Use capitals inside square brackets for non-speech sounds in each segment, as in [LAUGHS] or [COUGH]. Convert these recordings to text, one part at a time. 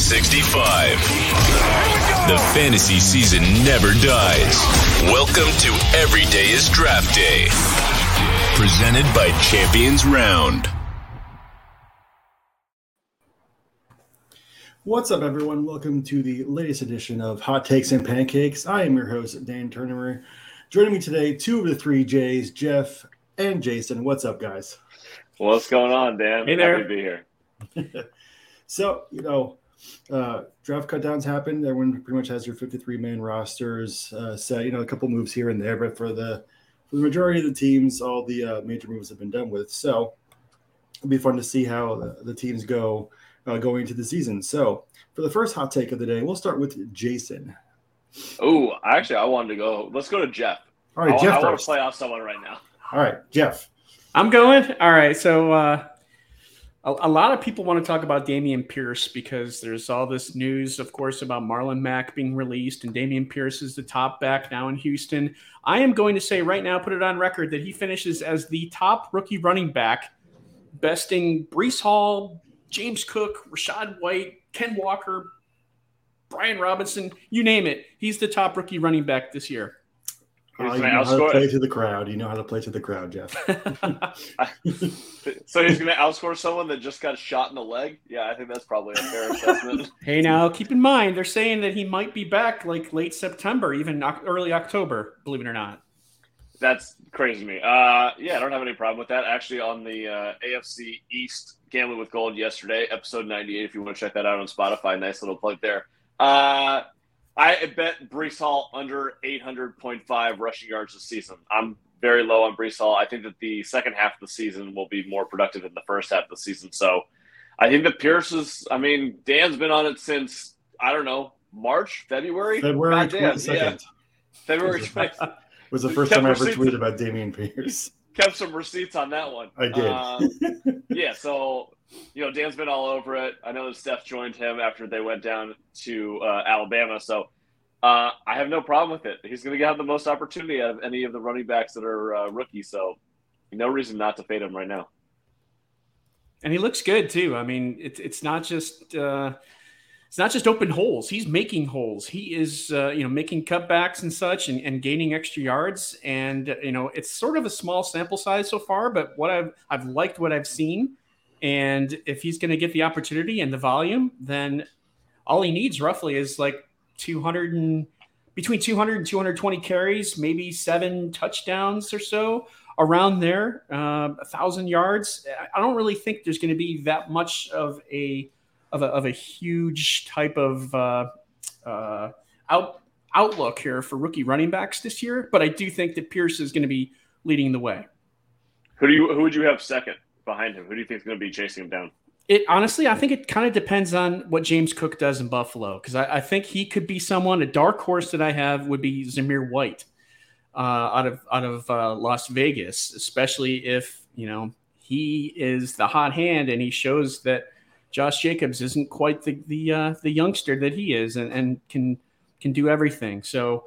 365. The fantasy season never dies. Welcome to Every Day is Draft Day. Presented by Champions Round. What's up, everyone? Welcome to the latest edition of Hot Takes and Pancakes. I am your host, Dan Turner. Joining me today, two of the three J's, Jeff and Jason. What's up, guys? What's going on, Dan? Hey there. Happy to be here. [LAUGHS] so, you know, uh, draft cutdowns happen. Everyone pretty much has their 53 man rosters uh, set. You know, a couple moves here and there, but for the for the majority of the teams, all the uh, major moves have been done with. So it'll be fun to see how the, the teams go uh, going into the season. So for the first hot take of the day, we'll start with Jason. Oh, actually, I wanted to go. Let's go to Jeff. All right, I, Jeff I want to play off someone right now. All right, Jeff. I'm going. All right. So uh, a, lot of people want to talk about Dameon Pierce because there's all this news, of course, about Marlon Mack being released, and Dameon Pierce is the top back now in Houston. I am going to say right now, put it on record, that he finishes as the top rookie running back, besting Breece Hall, James Cook, Rachaad White, Ken Walker, Brian Robinson, you name it. He's the top rookie running back this year. He's you gonna how to outscore- play to the crowd. You know how to play to the crowd, Jeff. [LAUGHS] [LAUGHS] So he's going to outscore someone that just got shot in the leg. Yeah, I think that's probably a fair assessment. [LAUGHS] Hey, now keep in mind they're saying that he might be back like late September, even early October. Believe it or not. That's crazy to me. Uh, yeah, I don't have any problem with that. Actually, on the uh, AFC East Gambling with Gold yesterday, episode 98, if you want to check that out on Spotify, nice little plug there. Uh, I bet Breece Hall under 800.5 rushing yards this season. I'm very low on Breece Hall. I think that the second half of the season will be more productive than the first half of the season. So I think that Pierce is, I mean, Dan's been on it since, I don't know, March, February? February Goddamn, 22nd yeah. February [LAUGHS] 20th. [LAUGHS] was the first time I ever receipts. tweeted about Dameon Pierce. kept some receipts on that one. I did. Um, yeah, so you know, Dan's been all over it. I know that Steph joined him after they went down to uh, Alabama, so uh, I have no problem with it. He's going to have the most opportunity out of any of the running backs that are uh, rookies, so no reason not to fade him right now. And he looks good too. I mean, it's it's not just uh, it's not just open holes. He's making holes. He is uh, you know making cutbacks and such, and, and gaining extra yards. And you know, it's sort of a small sample size so far, but what I've I've liked what I've seen. And if he's going to get the opportunity and the volume, then all he needs roughly is like 200 and between 200 and 220 carries, maybe seven touchdowns or so around there, uh, a thousand yards. I- I don't really think there's going to be that much of a of a, of a huge type of uh, uh, out outlook here for rookie running backs this year. But I do think that Pierce is going to be leading the way. Who do you who would you have second behind him? Who do you think is going to be chasing him down? It honestly, I think it kind of depends on what James Cook does in Buffalo because I, I think he could be someone. A dark horse that I have would be Zamir White uh, out of out of uh, Las Vegas, especially if you know he is the hot hand and he shows that Josh Jacobs isn't quite the the uh, the youngster that he is and, and can can do everything. So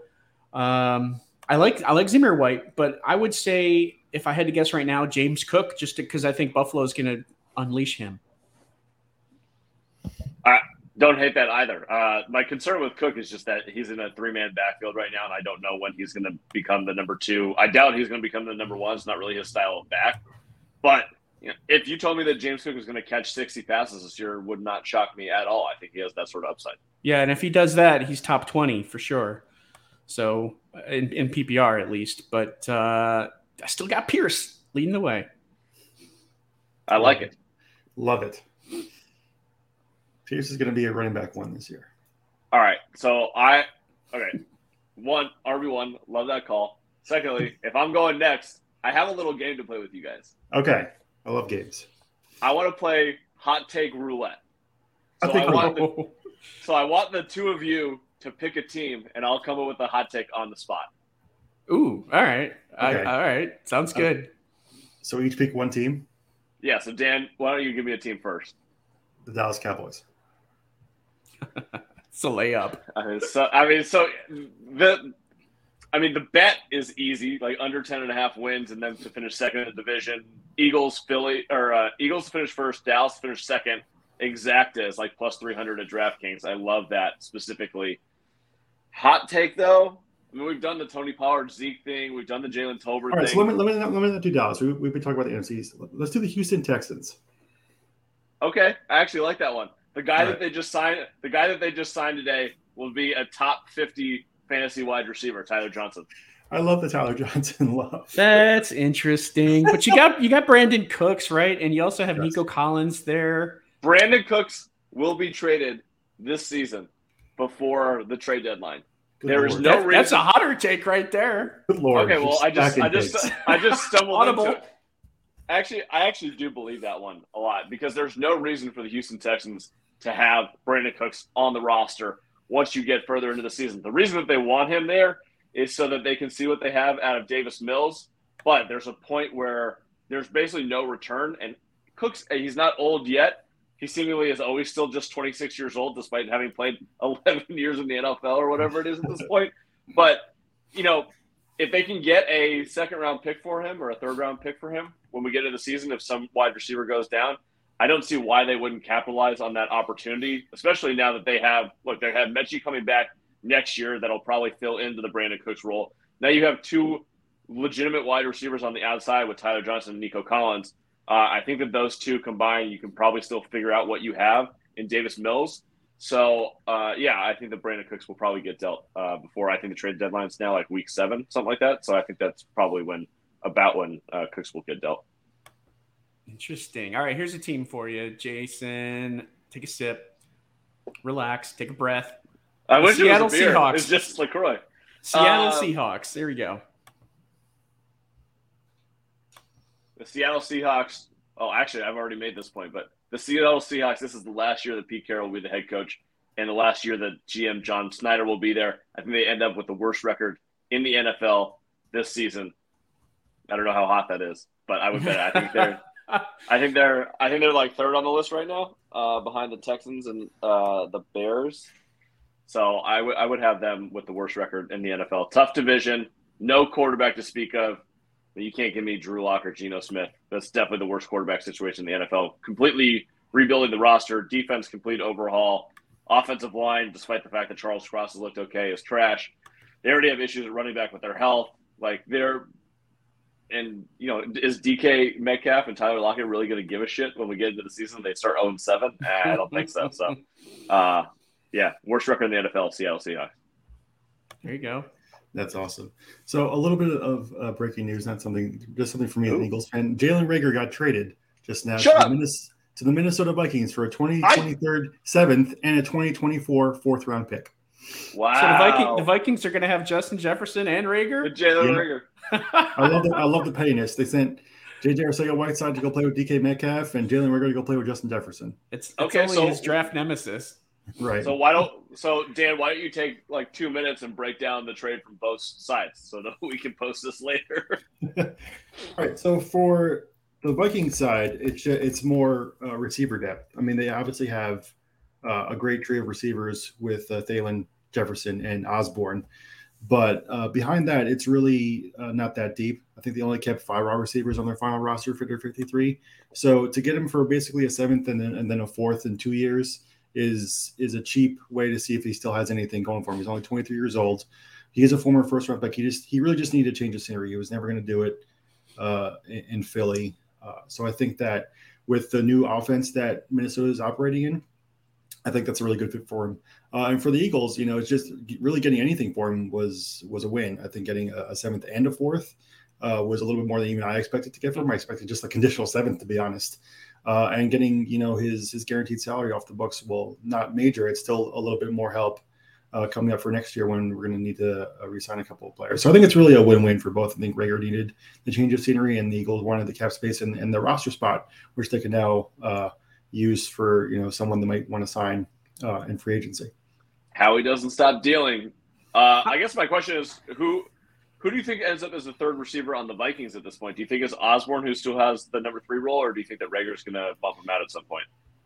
um, I like I like Zamir White, but I would say if I had to guess right now, James Cook, just because I think Buffalo is going to unleash him. I don't hate that either. Uh, my concern with Cook is just that he's in a three man backfield right now, and I don't know when he's going to become the number two. I doubt he's going to become the number one. It's not really his style of back. But you know, if you told me that James Cook was going to catch 60 passes this year, would not shock me at all. I think he has that sort of upside. Yeah, and if he does that, he's top twenty for sure. So in, in PPR at least, but uh, I still got Pierce leading the way. I like it. Love it. Pierce is going to be a running back one this year. All right. So I, okay. One, RB1, love that call. Secondly, if I'm going next, I have a little game to play with you guys. Okay. I love games. I want to play hot take roulette. I So think I, want the, so I want the two of you to pick a team, and I'll come up with a hot take on the spot. Ooh, all right, I, Okay. all right, sounds good. So we each pick one team, Yeah. So Dan, why don't you give me a team first? the Dallas Cowboys. [LAUGHS] It's a layup. I mean, so I mean, so the, I mean, the bet is easy, like under 10 and a half wins, and then to finish second in the division. Eagles, Philly, or uh, Eagles to finish first, Dallas to finish second, exacta is like plus 300 at DraftKings. I love that specifically. Hot take though. I mean, we've done the Tony Pollard Zeke thing. We've done the Jalen Tolbert All right, thing. so let me, let me, let me not do Dallas. We, we've been talking about the NFCs. Let's do the Houston Texans. Okay, I actually like that one. The guy All that right. they just signed, the guy that they just signed today, will be a top 50 fantasy wide receiver, Tyler Johnson. I love the Tyler [LAUGHS] Johnson love. That's interesting. But you got you got Brandin Cooks, right? And you also have Yes. Nico Collins there. Brandin Cooks will be traded this season before the trade deadline. Good There is Lord. no That- that's a hotter take right there. Good Lord. Okay, well, I just, I just, Stacking I just stumbled Audible. into it. Actually, I actually do believe that one a lot because there's no reason for the Houston Texans to have Brandin Cooks on the roster once you get further into the season. The reason that they want him there is so that they can see what they have out of Davis Mills. But there's a point where there's basically no return, and Cooks, he's not old yet. He seemingly is always still just 26 years old, despite having played [LAUGHS] 11 years in the NFL or whatever it is at this [LAUGHS] point. But you know, if they can get a second round pick for him or a third round pick for him when we get into the season, if some wide receiver goes down, I don't see why they wouldn't capitalize on that opportunity, especially now that they have look, they have Metchie coming back next year that'll probably fill into the Brandin Cooks role. Now you have two legitimate wide receivers on the outside with Tyler Johnson and Nico Collins. Uh, I think that those two combined, you can probably still figure out what you have in Davis Mills. So uh, yeah, I think that Brandin Cooks will probably get dealt uh, before. I think the trade deadline is now like week seven, something like that. So I think that's probably when about when uh, Cooks will get dealt. Interesting. All right, here's a team for you, Jason. Take a sip, relax, take a breath. I The wish it Seattle was a beer. Seahawks. It's just Lacroix. Seattle Uh, Seahawks. There we go. The Seattle Seahawks. Oh, actually, I've already made this point, but the Seattle Seahawks. This is the last year that Pete Carroll will be the head coach, and the last year that GM John Schneider will be there. I think they end up with the worst record in the NFL this season. I don't know how hot that is, but I would bet. I think they're. [LAUGHS] I think they're. I think they're like third on the list right now, uh, behind the Texans and uh, the Bears. So I would I would have them with the worst record in the NFL. Tough division, no quarterback to speak of. You can't give me Drew Lock or Geno Smith. That's definitely the worst quarterback situation in the NFL. Completely rebuilding the roster, defense complete overhaul, offensive line, despite the fact that Charles Cross has looked okay, is trash. They already have issues at running back with their health. Like they're and you know, is DK Metcalf and Tyler Lockett really going to give a shit when we get into the season? They start 0 7? I don't think so. So, [LAUGHS] uh, yeah, worst record in the NFL, Seattle Seahawks. There you go. That's awesome. So a little bit of uh, breaking news, not something, just something for me as an Eagles fan. Jalen Reagor got traded just now Shut to up. the, Minnes- to the Minnesota Vikings for a 2023 seventh and a 2024 fourth round pick. Wow. So the Viking, the Vikings are going to have Justin Jefferson and The Rager. Jalen Yeah. Rager. [LAUGHS] I love the, I love the pettiness. They sent JJ Arcega Whiteside to go play with DK Metcalf and Jalen Reagor to go play with Justin Jefferson. It's, it's Okay, only so- his draft nemesis. Right. So why don't so Dan? Why don't you take like two minutes and break down the trade from both sides so that we can post this later? [LAUGHS] All right. So for the Viking side, it's it's more uh, receiver depth. I mean, they obviously have uh, a great tree of receivers with uh, Thielen, Jefferson, and Osborn, but uh, behind that, it's really uh, not that deep. I think they only kept five raw receivers on their final roster for their 53. So to get him for basically a seventh and then and then a fourth in two years is is a cheap way to see if he still has anything going for him. He's only 23 years old. He is a former first round pick. He just he really just needed to change the scenery. He was never going to do it uh, in, in Philly. Uh, so I think that with the new offense that Minnesota is operating in, I think that's a really good fit for him. Uh, and for the Eagles, you know, it's just really getting anything for him was was a win. I think getting a, a seventh and a fourth uh, was a little bit more than even I expected to get from him. I expected just a conditional seventh, to be honest. Uh, and getting you know his his guaranteed salary off the books, well, not major. It's still a little bit more help uh, coming up for next year when we're going to need to uh, resign a couple of players. So I think it's really a win-win for both. I think Reagor needed the change of scenery, and the Eagles wanted the cap space and, and the roster spot, which they can now uh, use for you know someone that might want to sign uh, in free agency. Howie doesn't stop dealing. Uh, I guess my question is who who do you think ends up as the third receiver on the Vikings at this point? Do you think it's Osborn who still has the number three role, or do you think that Reagor's going to bump him out at some point?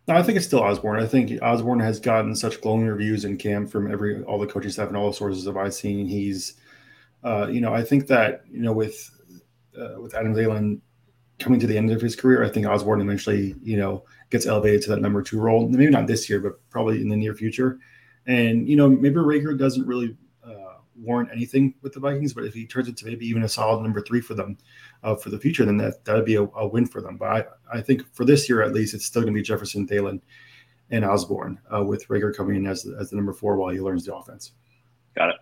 No, I think it's still Osborn. I think Osborn has gotten such glowing reviews in camp from every all the coaching staff and all the sources that I've seen. He's, uh, you know, I think that you know with uh, with Adam Thielen coming to the end of his career, I think Osborn eventually, you know, gets elevated to that number two role. Maybe not this year, but probably in the near future. And you know, maybe Reagor doesn't really warrant anything with the Vikings, but if he turns into maybe even a solid number three for them uh, for the future, then that that'd be a, a, win for them. But I, I think for this year at least, it's still going to be Jefferson, Thielen, and Osborn uh, with Reagor coming in as as the number four while he learns the offense. Got it.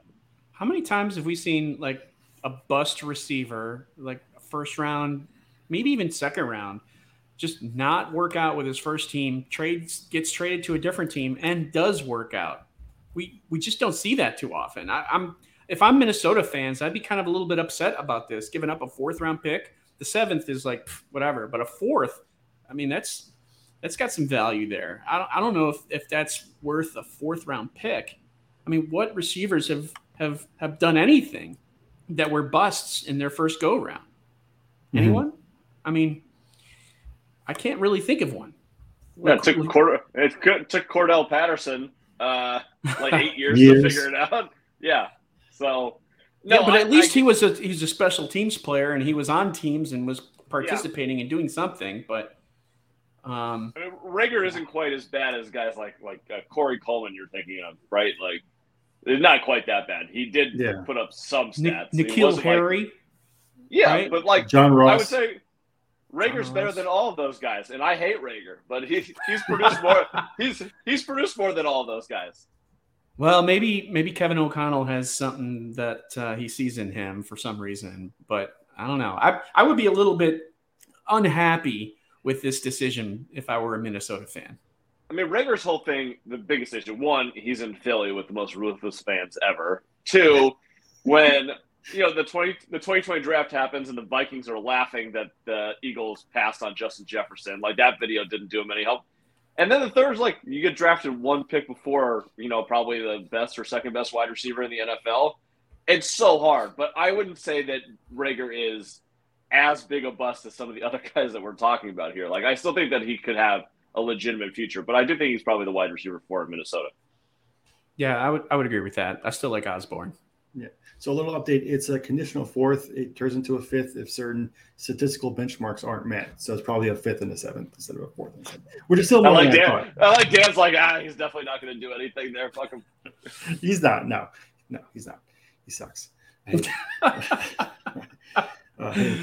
How many times have we seen like a bust receiver, like first round, maybe even second round? just not work out with his first team, trades gets traded to a different team and does work out. We we just don't see that too often. I, am if I'm Minnesota fans, I'd be kind of a little bit upset about this, giving up a fourth round pick. The seventh is like whatever, but a fourth, I mean that's that's got some value there. I don't, I don't know if, if that's worth a fourth round pick. I mean, what receivers have have have done anything that were busts in their first go round? Mm-hmm. Anyone? Mm-hmm. I mean, I can't really think of one. Yeah, it took Cord- it took Cordarrelle Patterson uh, like [LAUGHS] eight years, years, to figure it out. [LAUGHS] Yeah, so no, yeah, but I, at least I, he was a he's a special teams player and he was on teams and was participating yeah. and doing something. But um, I mean, Reagor isn't quite as bad as guys like like uh, Corey Coleman you're thinking of, right? Like it's not quite that bad. He did yeah. put up some stats. N- N'Keal Harry. Like, yeah, right? but like John Ross. I would say Reagor's better than all of those guys, and I hate Reagor, but he, he's produced more. [LAUGHS] he's he's produced more than all of those guys. Well, maybe maybe Kevin O'Connell has something that uh, he sees in him for some reason, but I don't know. I I would be a little bit unhappy with this decision if I were a Minnesota fan. I mean, Reagor's whole thing, the biggest issue: one, he's in Philly with the most ruthless fans ever. Two, when you know the twenty the twenty twenty draft happens and the Vikings are laughing that the Eagles passed on Justin Jefferson. Like that video didn't do him any help. And then the third is like you get drafted one pick before you know probably the best or second best wide receiver in the NFL. It's so hard, but I wouldn't say that Reagor is as big a bust as some of the other [LAUGHS] guys that we're talking about here. Like I still think that he could have a legitimate future, but I do think he's probably the wide receiver for Minnesota. Yeah, I would I would agree with that. I still like Osborn. Yeah. So a little update. It's a conditional fourth. It turns into a fifth if certain statistical benchmarks aren't met. So it's probably a fifth and a seventh instead of a fourth and seventh. Which is still I like Dan. I like Dan's like ah, he's definitely not going to do anything there. Fuck him. [LAUGHS] he's not. No, no, he's not. He sucks. [LAUGHS] [LAUGHS] uh,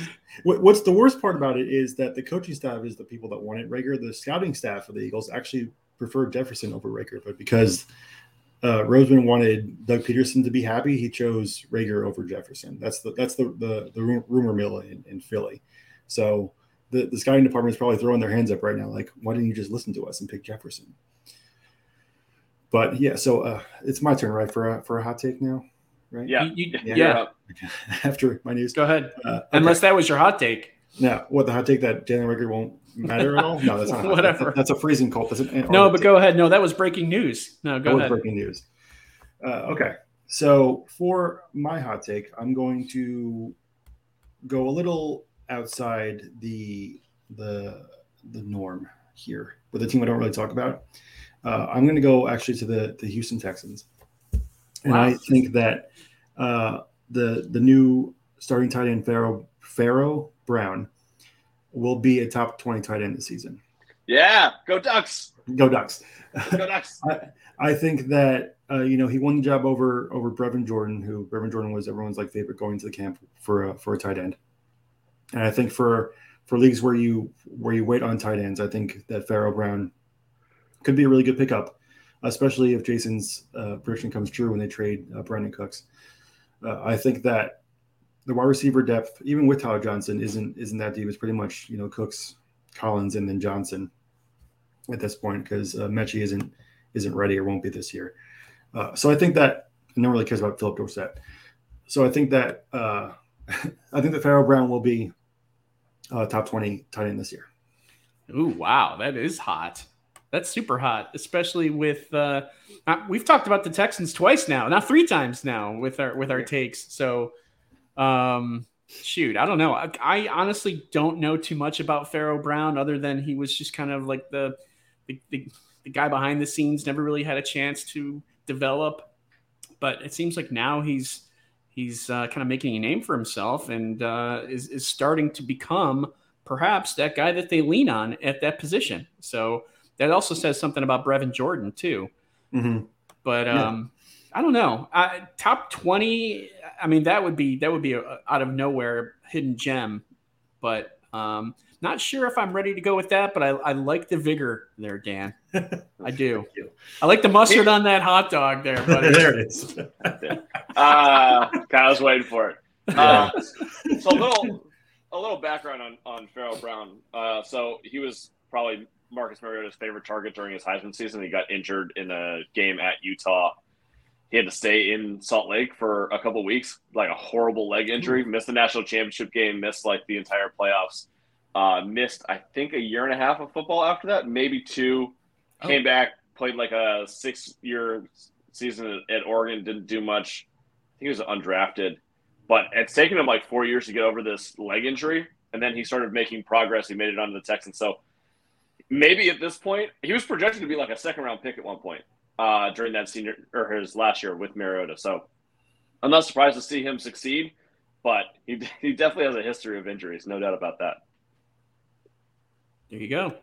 what's the worst part about it is that the coaching staff is the people that want it. Reagor, the scouting staff of the Eagles actually prefer Jefferson over Reagor, but because uh, Roseman wanted Doug Pederson to be happy. He chose Reagor over Jefferson. That's the that's the the, the rumor mill in, in Philly. So the, the scouting department is probably throwing their hands up right now, like, why didn't you just listen to us and pick Jefferson? But yeah, so uh, it's my turn, right, for a, for a hot take now, right? Yeah, you, yeah. yeah. [LAUGHS] After my news, go ahead. Uh, okay. Unless that was your hot take. Now, what the hot take that Jalen Reagor won't matter at all? No, that's not [LAUGHS] whatever. That's, that's, a freezing cold. That's an, no, but go ahead. No, that was breaking news. No, go ahead. breaking news. Uh, okay, so for my hot take, I'm going to go a little outside the the the norm here with a team I don't really talk about. Uh, I'm going to go actually to the the Houston Texans, and wow. I think that uh, the the new starting tight end Pharaoh Pharaoh Brown will be a top 20 tight end this season. Yeah, go Ducks. Go Ducks. Go Ducks. [LAUGHS] I, I, think that uh, you know he won the job over over Brevin Jordan, who Brevin Jordan was everyone's like favorite going to the camp for a, for a tight end. And I think for for leagues where you where you wait on tight ends, I think that Pharaoh Brown could be a really good pickup, especially if Jason's uh, prediction comes true when they trade uh, Brandin Cooks. Uh, I think that the wide receiver depth, even with Tyler Johnson, isn't isn't that deep. It's pretty much you know Cooks, Collins, and then Johnson at this point because uh, Metchie isn't isn't ready or won't be this year. Uh, so I think that no one really cares about Phillip Dorsett. So I think that uh, [LAUGHS] I think that Pharaoh Brown will be uh, top twenty tight end this year. Ooh, wow, that is hot. That's super hot, especially with uh, we've talked about the Texans twice now, not three times now with our with our takes. So um, shoot, I don't know. I, I, honestly don't know too much about Pharaoh Brown other than he was just kind of like the, the, the, the guy behind the scenes, never really had a chance to develop. But it seems like now he's he's uh, kind of making a name for himself and uh, is, is starting to become perhaps that guy that they lean on at that position. So that also says something about Brevin Jordan too. Mm-hmm. But um. I don't know. I, top twenty. I mean, that would be that would be a, out of nowhere hidden gem. But um, not sure if I'm ready to go with that. But I, I like the vigor there, Dan. [LAUGHS] I do. I like the mustard on that hot dog there. [LAUGHS] Buddy. there it is. [LAUGHS] uh, Kyle's waiting for it. Uh, so a little a little background on on Pharaoh Brown. Uh, so he was probably Marcus Mariota's favorite target during his Heisman season. He got injured in a game at Utah. He had to stay in Salt Lake for a couple weeks, like a horrible leg injury. Missed the national championship game. Missed like the entire playoffs. Uh, missed I think a year and a half of football after that, maybe two. Oh. Came back, played like a six-year season at Oregon. Didn't do much. I think he was undrafted, but it's taken him like four years to get over this leg injury, and then he started making progress. He made it onto the Texans. So maybe at this point, he was projected to be like a second round pick at one point uh, during that senior or his last year with Mariota. So I'm not surprised to see him succeed, but he, [LAUGHS] he definitely has a history of injuries, no doubt about that. There you go.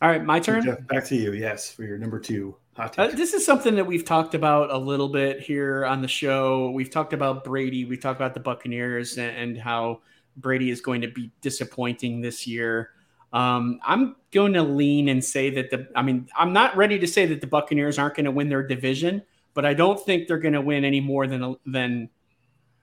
All right, my turn. Jeff, back to you. Yes, for your number two. Uh, this is something that we've talked about a little bit here on the show. We've talked about Brady. We've talked about the Buccaneers and, and how Brady is going to be disappointing this year. Um, I'm going to lean and say that the, I mean, I'm not ready to say that the Buccaneers aren't going to win their division, but I don't think they're going to win any more than, than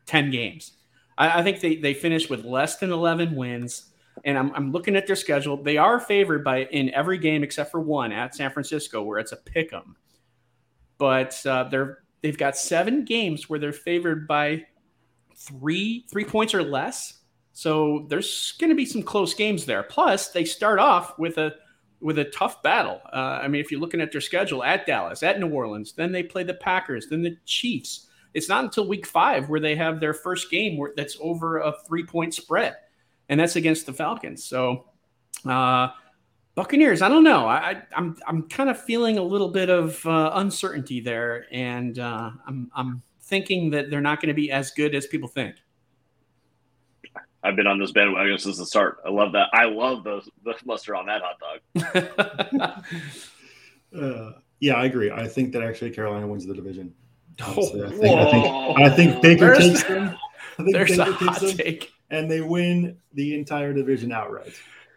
10 games. I, I think they, they finished with less than 11 wins. And I'm, I'm looking at their schedule. They are favored by in every game except for one at San Francisco, where it's a pick 'em. But uh, they're they've got seven games where they're favored by three three points or less so there's going to be some close games there. Plus, they start off with a with a tough battle. Uh, I mean, if you're looking at their schedule at Dallas, at New Orleans, then they play the Packers, then the Chiefs. It's not until week five where they have their first game where that's over a three point spread, and that's against the Falcons. So, uh, Buccaneers, I don't know. I, am I'm, I'm kind of feeling a little bit of uh, uncertainty there, and uh, I'm I'm thinking that they're not going to be as good as people think. I've been on this bandwagon since the start. I love that. I love the the mustard on that hot dog. [LAUGHS] uh, yeah, I agree. I think that actually Carolina wins the division. Honestly, I, think, I, think, I think Baker there's, takes them. I think there's Baker a hot them, take. and they win the entire division outright.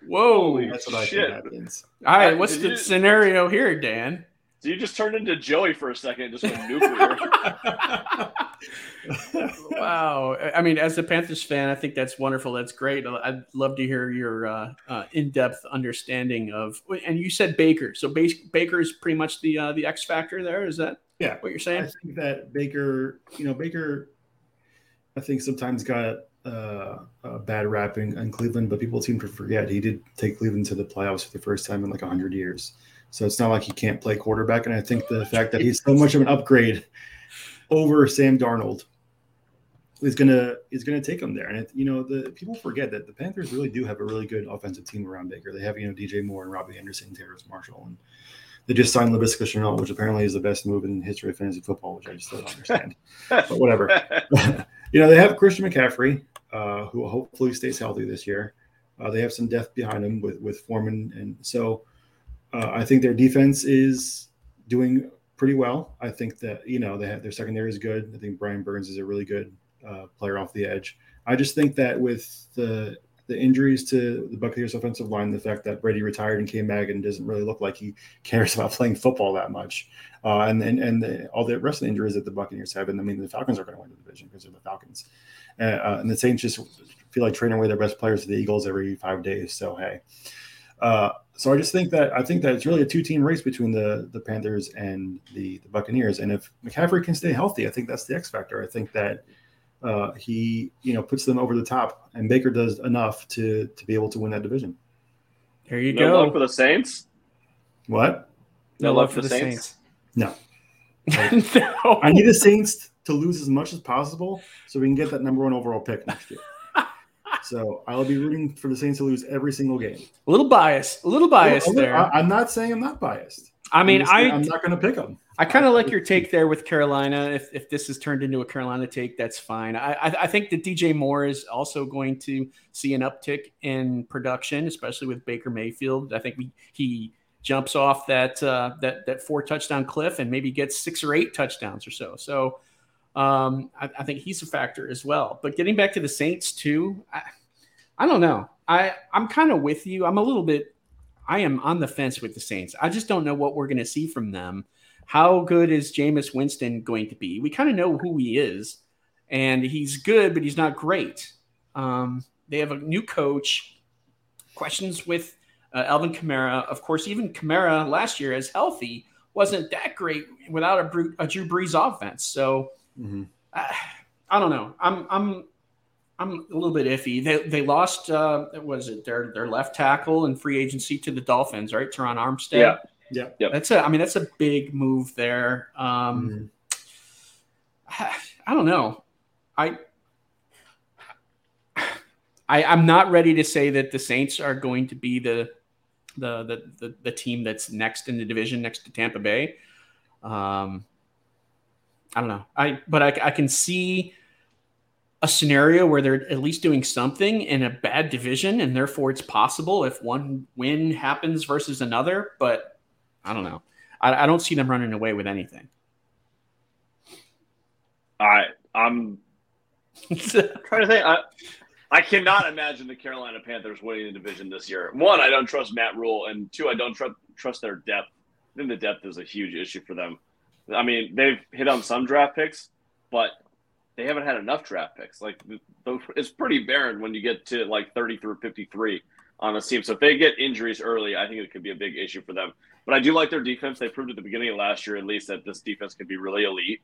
Whoa, that's what shit. I think happens. All right, what's the scenario here, Dan? So you just turned into Joey for a second, just went nuclear. [LAUGHS] wow. I mean, as a Panthers fan, I think that's wonderful. That's great. I'd love to hear your uh, uh, in-depth understanding of. And you said Baker, so Baker is pretty much the uh, the X factor there. Is that yeah what you're saying? I think that Baker, you know, Baker, I think sometimes got uh, a bad rap in, in, Cleveland, but people seem to forget he did take Cleveland to the playoffs for the first time in like hundred years. So it's not like he can't play quarterback. And I think the fact that he's so much of an upgrade over Sam Darnold is gonna is gonna take him there. And it, you know, the people forget that the Panthers really do have a really good offensive team around Baker. They have you know DJ Moore and Robbie Anderson, Terrace Marshall, and they just signed Laviska Shenault, which apparently is the best move in the history of fantasy football, which I just don't understand. [LAUGHS] but whatever. [LAUGHS] you know, they have Christian McCaffrey, uh, who hopefully stays healthy this year. Uh, they have some depth behind him with with Foreman, and so uh, I think their defense is doing pretty well. I think that you know they have, their secondary is good. I think Brian Burns is a really good uh, player off the edge. I just think that with the the injuries to the Buccaneers offensive line, the fact that Brady retired and came back and doesn't really look like he cares about playing football that much, uh, and and and the, all the rest of the injuries that the Buccaneers have, and I mean the Falcons are going to win the division because they're the Falcons, uh, uh, and the Saints just feel like trading away their best players to the Eagles every five days. So hey, uh, so I just think that I think that it's really a two-team race between the the Panthers and the, the Buccaneers. And if McCaffrey can stay healthy, I think that's the X factor. I think that uh, he you know puts them over the top, and Baker does enough to to be able to win that division. There you no go. Love for the Saints. What? No, no love, for the, the Saints. Saints. No. [LAUGHS] no. I need the Saints to lose as much as possible so we can get that number one overall pick next year. So I'll be rooting for the Saints to lose every single game. A little biased, a little biased there. I, am not saying I'm not biased. I mean, I'm just- I I'm not going to pick them. I kind of like your [LAUGHS] take there with Carolina. If, if this is turned into a Carolina take, that's fine. I, I, I think that DJ Moore is also going to see an uptick in production, especially with Baker Mayfield. I think we, he jumps off that uh, that that four touchdown cliff and maybe gets six or eight touchdowns or so. So um, I, I think he's a factor as well. But getting back to the Saints too, I, I don't know. I I'm kind of with you. I'm a little bit. I am on the fence with the Saints. I just don't know what we're going to see from them. How good is Jameis Winston going to be? We kind of know who he is, and he's good, but he's not great. Um, they have a new coach. Questions with uh, Alvin Kamara. Of course, even Kamara last year, as healthy, wasn't that great without a Drew Brees offense. So Mhm. I, I don't know. I'm I'm I'm a little bit iffy. They they lost uh what was it their their left tackle in free agency to the Dolphins, right? Terron Armstead. Yeah. Yeah. Yep. That's a I mean that's a big move there. Um Mhm. [SIGHS] I don't know. I I I'm not ready to say that the Saints are going to be the the the the, the team that's next in the division next to Tampa Bay. Um I don't know. I but I, I can see a scenario where they're at least doing something in a bad division, and therefore it's possible if one win happens versus another. But I don't know. I, I don't see them running away with anything. I I'm [LAUGHS] trying to think. I, I cannot imagine the Carolina Panthers winning the division this year. One, I don't trust Matt Rhule, and two, I don't trust trust their depth. I think the depth is a huge issue for them. I mean, they've hit on some draft picks, but they haven't had enough draft picks. Like it's pretty barren when you get to like 30 through 53 on a team. So if they get injuries early, I think it could be a big issue for them. But I do like their defense. They proved at the beginning of last year, at least, that this defense can be really elite.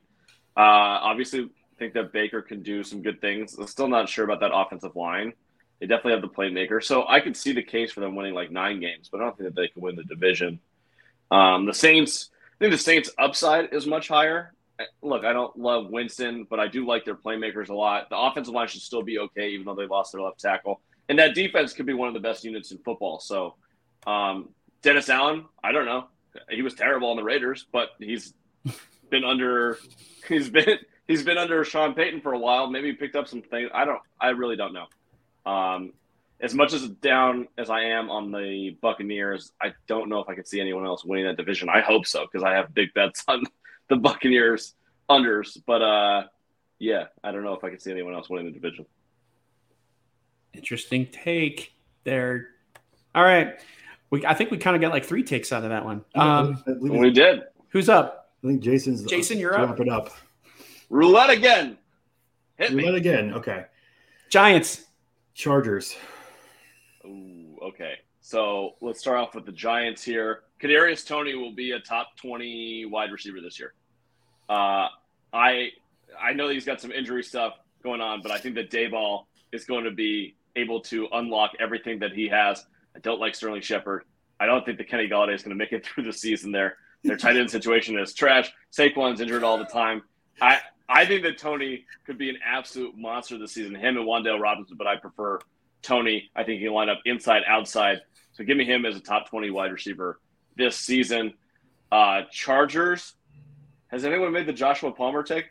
Uh, obviously, think that Baker can do some good things. I'm still not sure about that offensive line. They definitely have the playmaker. So I could see the case for them winning like nine games, but I don't think that they can win the division. Um, the Saints, think the Saints' upside is much higher. Look, I don't love Winston, but I do like their playmakers a lot. The offensive line should still be okay, even though they lost their left tackle. And that defense could be one of the best units in football. So, um, Dennis Allen, I don't know. He was terrible on the Raiders, but he's been under [LAUGHS] he's been he's been under Sean Payton for a while. Maybe he picked up some things. I don't. I really don't know. Um, as much as down as I am on the Buccaneers, I don't know if I could see anyone else winning that division. I hope so because I have big bets [LAUGHS] on the Buccaneers unders. But uh, yeah, I don't know if I could see anyone else winning the division. Interesting take there. All right. We, I think we kind of got like three takes out of that one. Um, I, We did who's up? I think Jason's Jason, you're up. Wrap it up. roulette again. Hit Roulette me. again. Okay. Giants. Chargers. Ooh, okay. So let's start off with the Giants here. Kadarius Toney will be a top twenty wide receiver this year. Uh, I I know he's got some injury stuff going on, but I think that Daboll is going to be able to unlock everything that he has. I don't like Sterling Shepard. I don't think that Kenny Golladay is going to make it [LAUGHS] through the season there. Their tight end situation is trash. Saquon's injured all the time. I I think that Toney could be an absolute monster this season. Him and Wan'Dale Robinson, but I prefer Toney. I think he can line up inside, outside. So give me him as a top 20 wide receiver this season. Uh, Chargers. Has anyone made the Joshua Palmer take?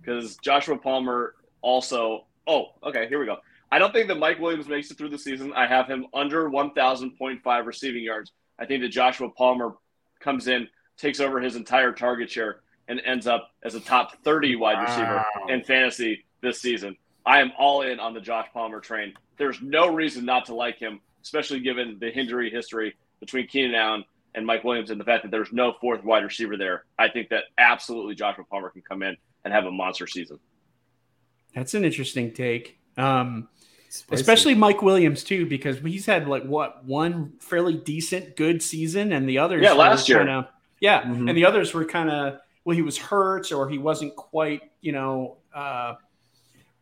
Because Joshua Palmer also. Oh, okay. Here we go. I don't think that Mike Williams makes it through the season. I have him under 1,000.5 receiving yards. I think that Joshua Palmer comes in, takes over his entire target share, and ends up as a top 30 wide receiver Wow. in fantasy this season. I am all in on the Josh Palmer train. There's no reason not to like him, especially given the injury history between Keenan Allen and Mike Williams and the fact that there's no fourth wide receiver there. I think that absolutely Joshua Palmer can come in and have a monster season. That's an interesting take. Um, especially Mike Williams too, because he's had like what one fairly decent, good season, and the others, Yeah, last year. kinda- yeah, Mhm. and the others were kind of well, he was hurt or he wasn't quite, you know, uh,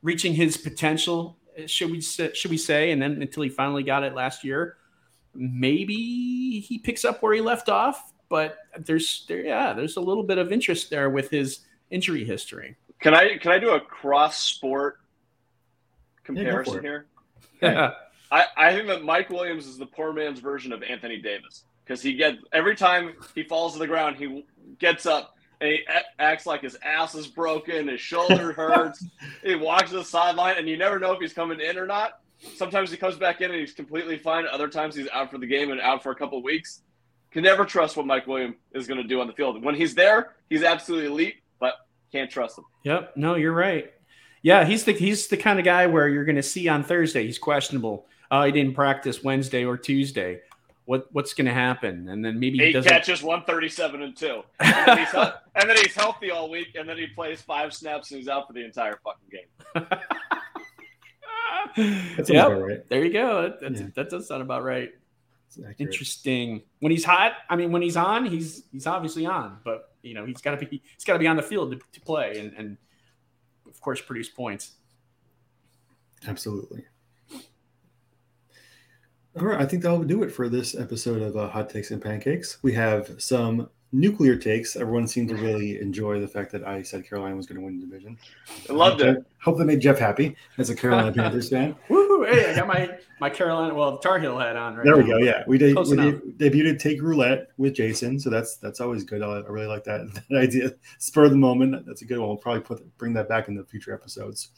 reaching his potential. Uh, should we say, should we say? And then until he finally got it last year, maybe he picks up where he left off. But there's there, yeah, there's a little bit of interest there with his injury history. Can I can I do a cross sport comparison it. here? [LAUGHS] Okay. I, I think that Mike Williams is the poor man's version of Anthony Davis because he gets every time he falls to the ground, he gets up and he acts like his ass is broken, his shoulder [LAUGHS] hurts. he walks to the sideline, and you never know if he's coming in or not. Sometimes he comes back in and he's completely fine. Other times he's out for the game and out for a couple weeks. Can never trust what Mike Williams is going to do on the field. When he's there, he's absolutely elite, but can't trust him. Yep. No, you're right. Yeah, he's the he's the kind of guy where you're going to see on Thursday he's questionable. Oh, he didn't practice Wednesday or Tuesday. What what's going to happen? And then maybe he Eight doesn't. catches, one thirty-seven and two, and then, he's, [LAUGHS] and then he's healthy all week, and then he plays five snaps and he's out for the entire fucking game. [LAUGHS] That's Yep. about right. There you go. That, that's, Yeah. that does sound about right. Interesting. When he's hot, I mean, when he's on, he's he's obviously on, but you know he's got to be he's got to be on the field to, to play and, and of course produce points. Absolutely. All right, I think that'll do it for this episode of uh, Hot Takes and Pancakes. We have some nuclear takes. Everyone seemed to really enjoy the fact that I said Carolina was going to win the division. I loved it. Hope that made Jeff happy as a Carolina Panthers [LAUGHS] fan. Woo! Hey, I got my my Carolina well Tar Heel hat on right. There we now. go. Yeah, we did. Close We enough. de- debuted Take Roulette with Jason, so that's that's always good. I, I really like that, [LAUGHS] that idea. Spur of the moment. That's a good one. We'll probably put bring that back in the future episodes.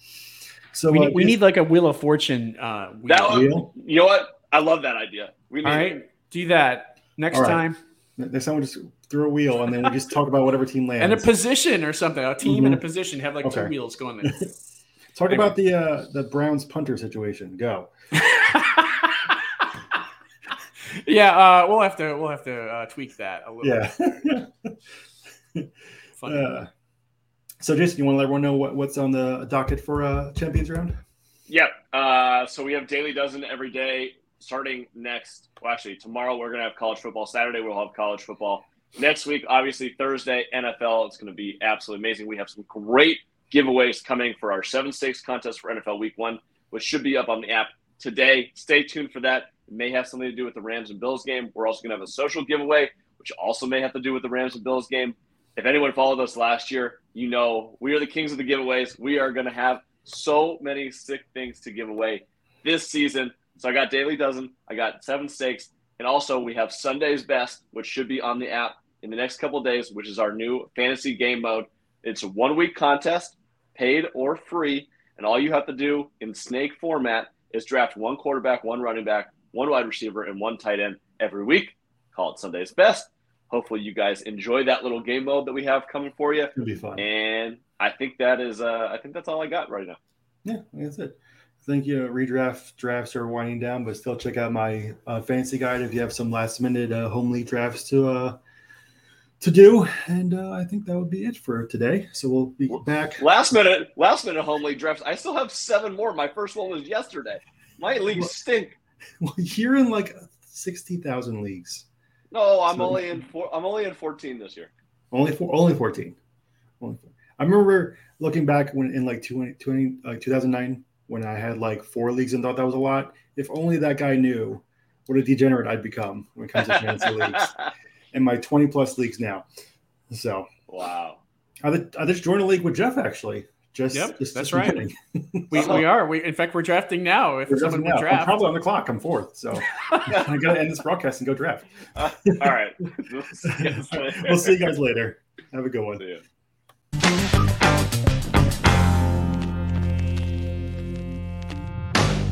So We uh, need, we need like a Wheel of Fortune. Uh, wheel. That would- Wheel? You know what? I love that idea. We need All right, do that next All right. time. next time we just throw a wheel and then we just talk about whatever team lands. And a position or something, a team and a Mhm. position have like Okay. two wheels going there. [LAUGHS] Talk about the uh, the Browns punter situation. Go. [LAUGHS] yeah, uh, we'll have to we'll have to uh, tweak that a little. Yeah. [LAUGHS] Funny. uh, so, Jason, you want to let everyone know what, what's on the docket for uh, Champions Round? Yep. Uh, so we have daily dozen every day starting next. Well, actually, tomorrow we're going to have college football. Saturday we'll have college football. Next week, obviously Thursday NFL. It's going to be absolutely amazing. We have some great giveaways coming for our seven stakes contest for NFL Week One, which should be up on the app today. Stay tuned for that. It may have something to do with the Rams and Bills game. We're also going to have a social giveaway, which also may have to do with the Rams and Bills game. If anyone followed us last year, you know we are the kings of the giveaways. We are going to have so many sick things to give away this season. So I got Daily Dozen, I got Seven Stakes, and also we have Sunday's Best, which should be on the app in the next couple of days, which is our new fantasy game mode. It's a one week contest, paid or free, and all you have to do in snake format is draft one quarterback, one running back, one wide receiver, and one tight end every week. Call it Sunday's Best. Hopefully, you guys enjoy that little game mode that we have coming for you. It'll be fun. And I think that is, uh, I think that's all I got right now. Yeah, that's it. Thank you. Redraft drafts are winding down, but still check out my uh, fancy guide if you have some last minute uh, home league drafts to uh, to do. And uh, I think that would be it for today. So we'll be back. Last minute, last minute home league drafts. I still have seven more. My first one was yesterday. My leagues What? stink. Well, you're in like sixty thousand leagues. No, I'm So- only in four. I'm only in 14 this year. Only four, only fourteen. Only four. I remember looking back when in like 20, 20 like 2009 when I had like four leagues and thought that was a lot. If only that guy knew what a degenerate I'd become when it comes to fantasy [LAUGHS] leagues and my 20 plus leagues now. So wow. I, did- I just joined a league with Jeff actually. Just, Yep, just that's just right. We, [LAUGHS] we are. We in fact we're drafting now. If We're someone drafting would now. I'm draft, probably on the clock. I'm fourth, so [LAUGHS] I got to end this broadcast and go draft. All right. we'll see you guys later. Have a good one. See ya.